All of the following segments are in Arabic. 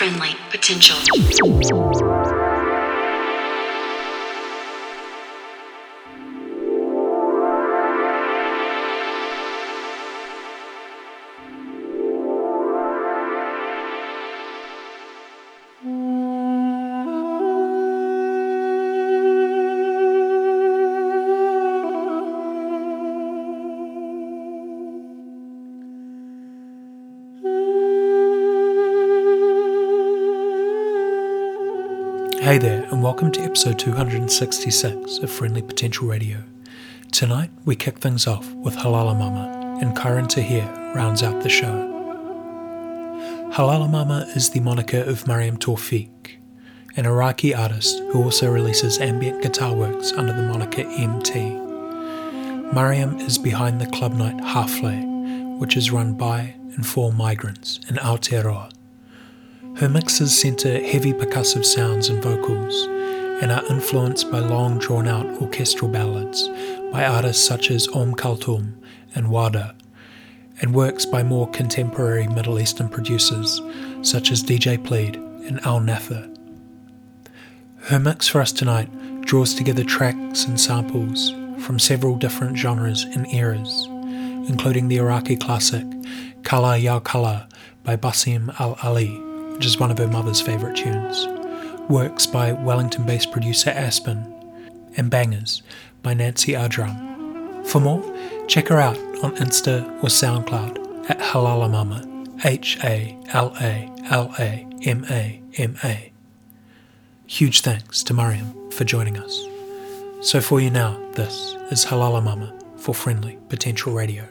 friendly potential. Hey there, and welcome to episode 266 of Friendly Potential Radio. Tonight, we kick things off with Halala Mama, and Karen Tahir rounds out the show. Halala Mama is the moniker of Mariam Tawfiq, an Iraqi artist who also releases ambient guitar works under the moniker MT. Mariam is behind the club night Hafle, which is run by and for migrants in Aotearoa. Her mixes centre heavy percussive sounds and vocals and are influenced by long drawn out orchestral ballads by artists such as Om Kulthum and Wada, and works by more contemporary Middle Eastern producers such as DJ Pleed and Al Nather. Her mix for us tonight draws together tracks and samples from several different genres and eras, including the Iraqi classic Kala Ya Kala by Basim Al Ali which is one of her mother's favourite tunes, works by Wellington based producer Aspen, and Bangers by Nancy Adram. For more, check her out on Insta or SoundCloud at Halalamama, H A L A L A M A M A. Huge thanks to Mariam for joining us. So for you now, this is Halalamama for Friendly Potential Radio.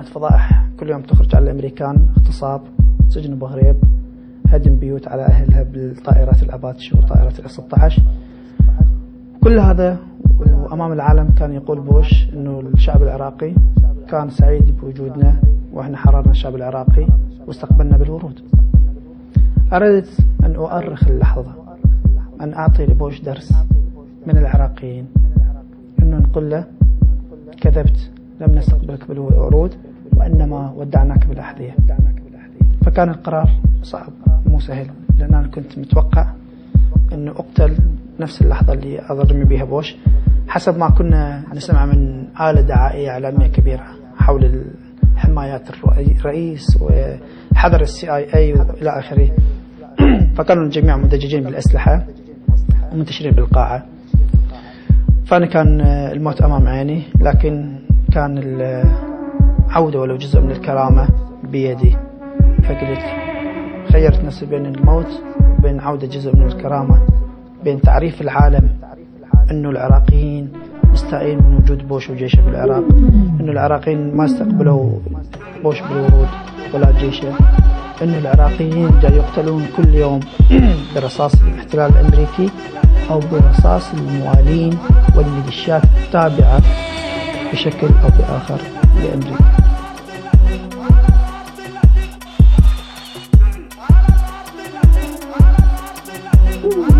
وكانت فضائح. كل يوم تخرج على الأمريكان اغتصاب سجن أبو غريب هدم بيوت على أهلها بالطائرات الأباتش وطائرات ال 16 كل هذا وأمام العالم كان يقول بوش أنه الشعب العراقي كان سعيد بوجودنا وإحنا حررنا الشعب العراقي واستقبلنا بالورود. أردت أن أؤرخ اللحظة أن أعطي لبوش درس من العراقيين. أنه نقول له كذبت لم نستقبلك بالورود. وإنما ودعناك بالأحذية. فكان القرار صعب مو سهل لأن أنا كنت متوقع أنه أقتل نفس اللحظة اللي أضرمي بها بوش. حسب ما كنا نسمع من آلة دعائية إعلامية كبيرة حول حمايات الرئيس وحذر السي آي اي وإلى آخره. فكانوا الجميع مدججين بالأسلحة ومنتشرين بالقاعة. فأنا كان الموت أمام عيني لكن كان العوده ولو جزء من الكرامة بيدي. فقلت خيرت نفسي بين الموت وبين عودة جزء من الكرامة بين تعريف العالم انه العراقيين مستائين من وجود بوش وجيشه في العراق انه العراقيين ما استقبلوا بوش بالورود ولا جيشه انه العراقيين جاي يقتلون كل يوم برصاص الاحتلال الأمريكي أو برصاص الموالين والميليشيات التابعة بشكل أو بآخر. Leandri uh.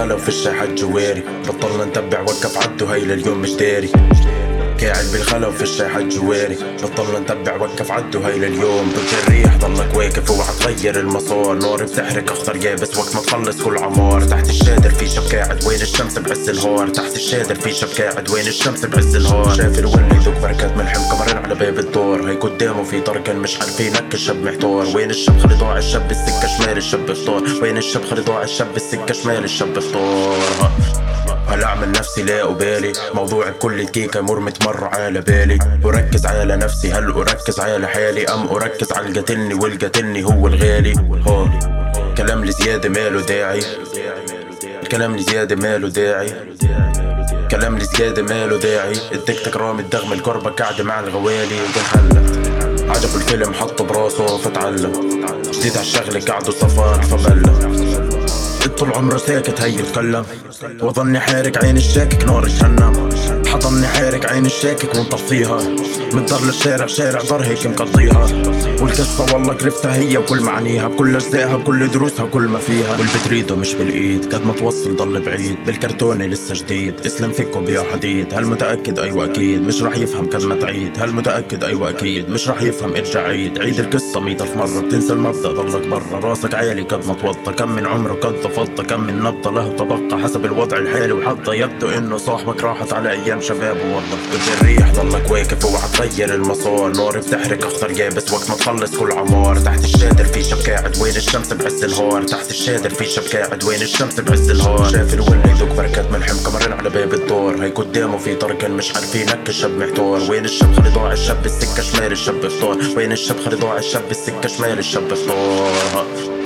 بالخلا وفي الشاحة جواري بطلنا نتبع وقف عدو هاي لليوم مش داري. قاعد بالخلا وفي الشاحة جواري بطلنا نتبع وقف عدو هاي لليوم. ضد الريح ضلك واقف اوعى تغير المسار. نار بتحرق اخضر يابس وقت ما تخلص كل عمار. تحت الشادر في شب قاعد وين الشمس بعز النهار تحت الشادر في شب قاعد وين الشمس بعز النهار شاف الولي ذوق بركات ملحم كمرين على باب الدور. هي قدامه في طرق مش عارفينك الشب محتار. وين الشب؟ خلي ضاع الشب بالسكة شمال الشب فطار وين الشب؟ خلي ضاع الشب بالسكة شمال الشب فطار هل اعمل نفسي لا أبالي. موضوع كل الكيكة مر متمر على بالي. أركز على نفسي هل أركز على حالي؟ أم أركز على القتلني والقتلني هو الغالي؟ هو كلام لزيادة ماله داعي. الكلام لزيادة ماله داعي. كلام لزيادة ماله داعي. اديك تكرام الدغم الكربة قاعدة مع الغوالي. وبنحلت عجب الفيلم حط براسه فتعلم. جديد هالشغلة قعدوا صفار فبلى طول عمره ساكت هي يتكلم وظني حارق عين الشاكك نار جهنم حضني حارق عين الشاكك ونطفيها. من دار للشارع شارع دار هيك مقضيها والقصة والله كرفتها هي وكل معانيها. بكل أجزائها بكل دروسها كل ما فيها. واللي بتريده مش بالإيد قد ما توصل ضل بعيد. بالكرتونة لسه جديد اسلم فيكو بيا حديد. هل متأكد؟ أيوة أكيد. مش رح يفهم قد ما تعيد هل متأكد؟ أيوة أكيد. مش رح يفهم ارجع عيد. عيد القصة مية مرة. بتنسى المبدأ ضلك برا راسك عالي قد ما توطى. كم من عمره قد فضى كم من نبضة له تبقى حسب بالوضع الحالي. وحط ضيقته إنه صاحبك راحت على أيام شبابه والله بدي الريح. ضلك واقف اوعى تغير المسار. نار بتحرق أخضر يابس وقت ما تخلص كل عمار. تحت الشادر في شب قاعد وين الشمس بعز الهار؟ تحت الشادر في شب قاعد وين الشمس بعز الهار؟ شاف الولد يذوق بركات ملحم كمرين على باب الدور هي قدامه في طرق مش عارفينك الشب محتار. وين الشب؟ خلي ضاع الشب السكة شمال الشب افطار وين الشب؟ خلي ضاع الشب السكة شمال الشب افطار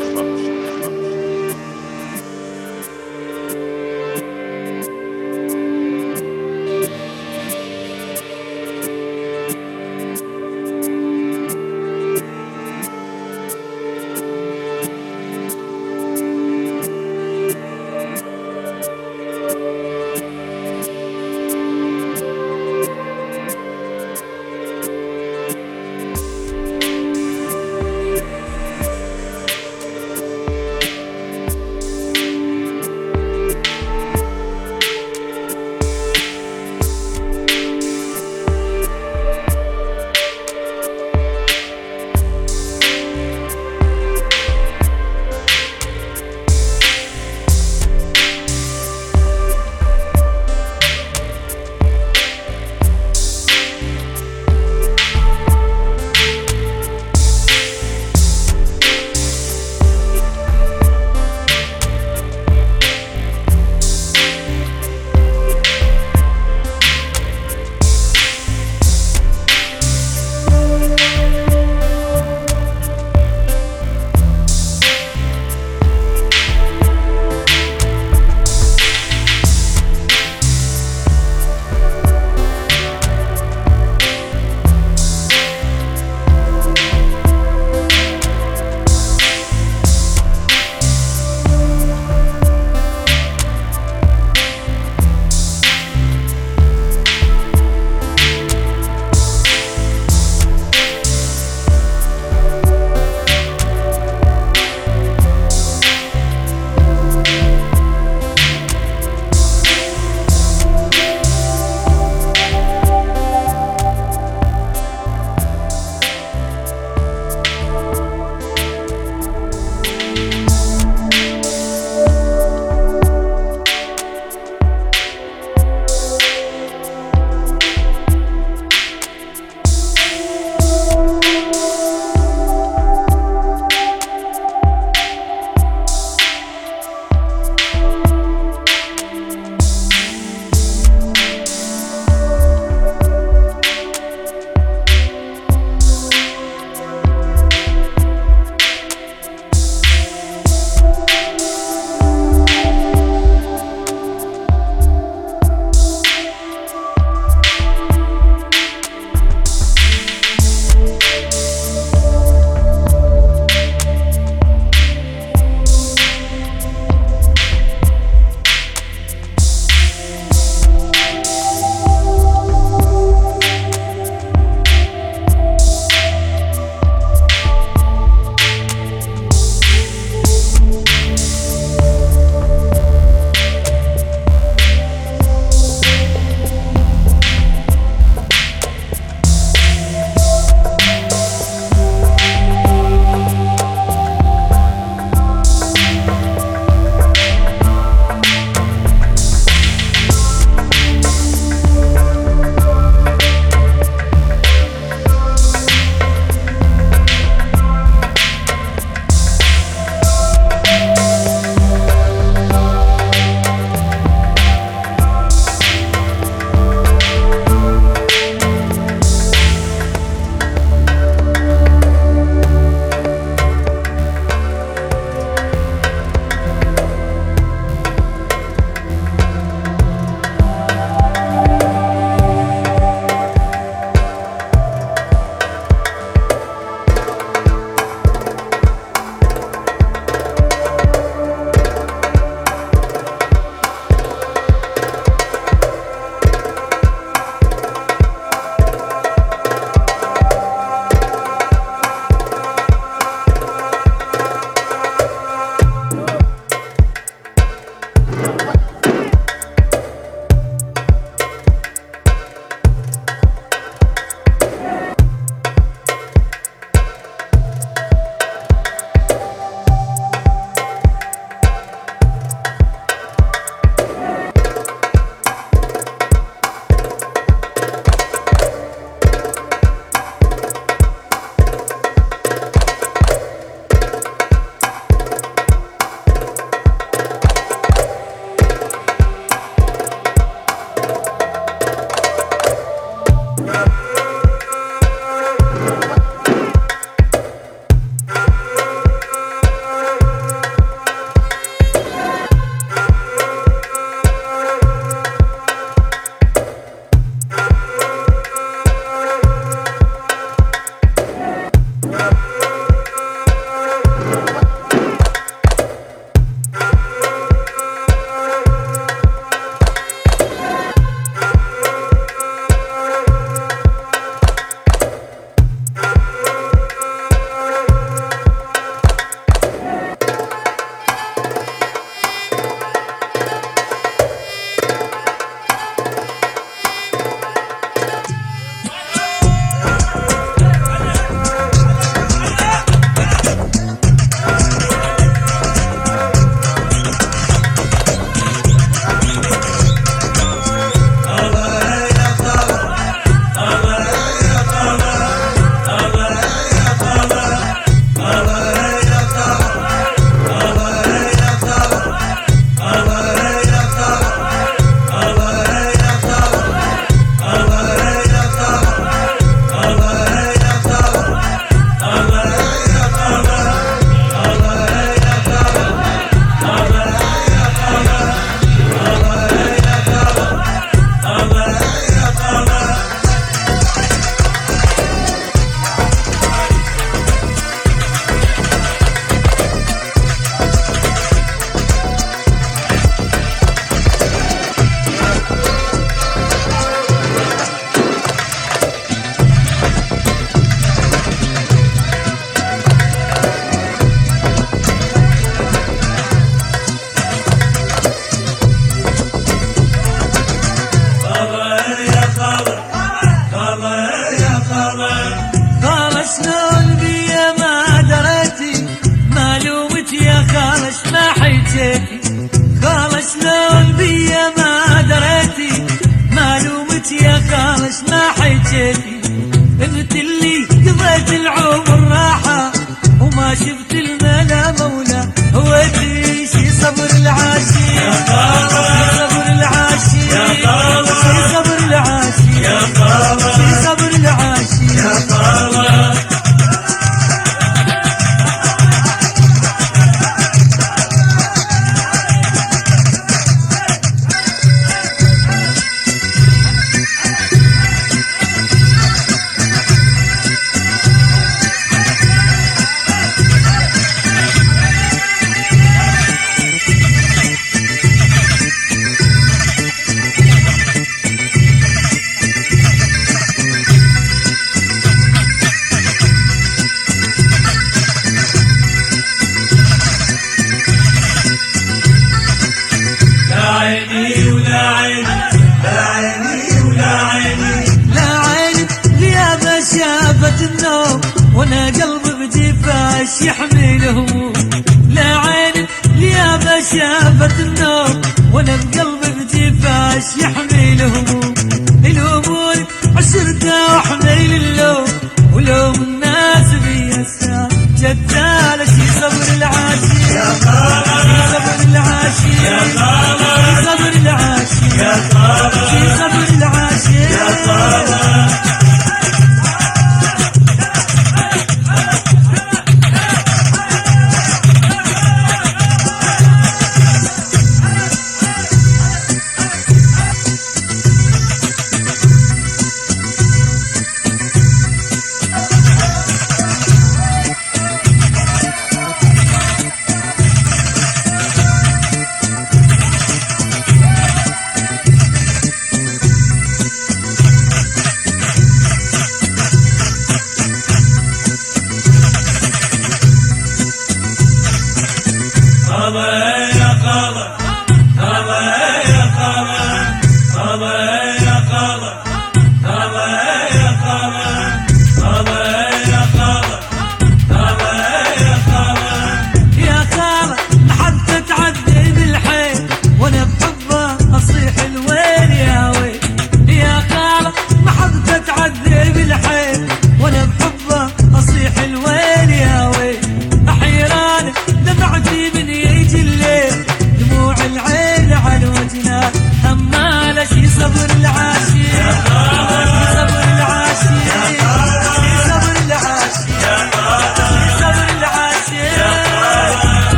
يا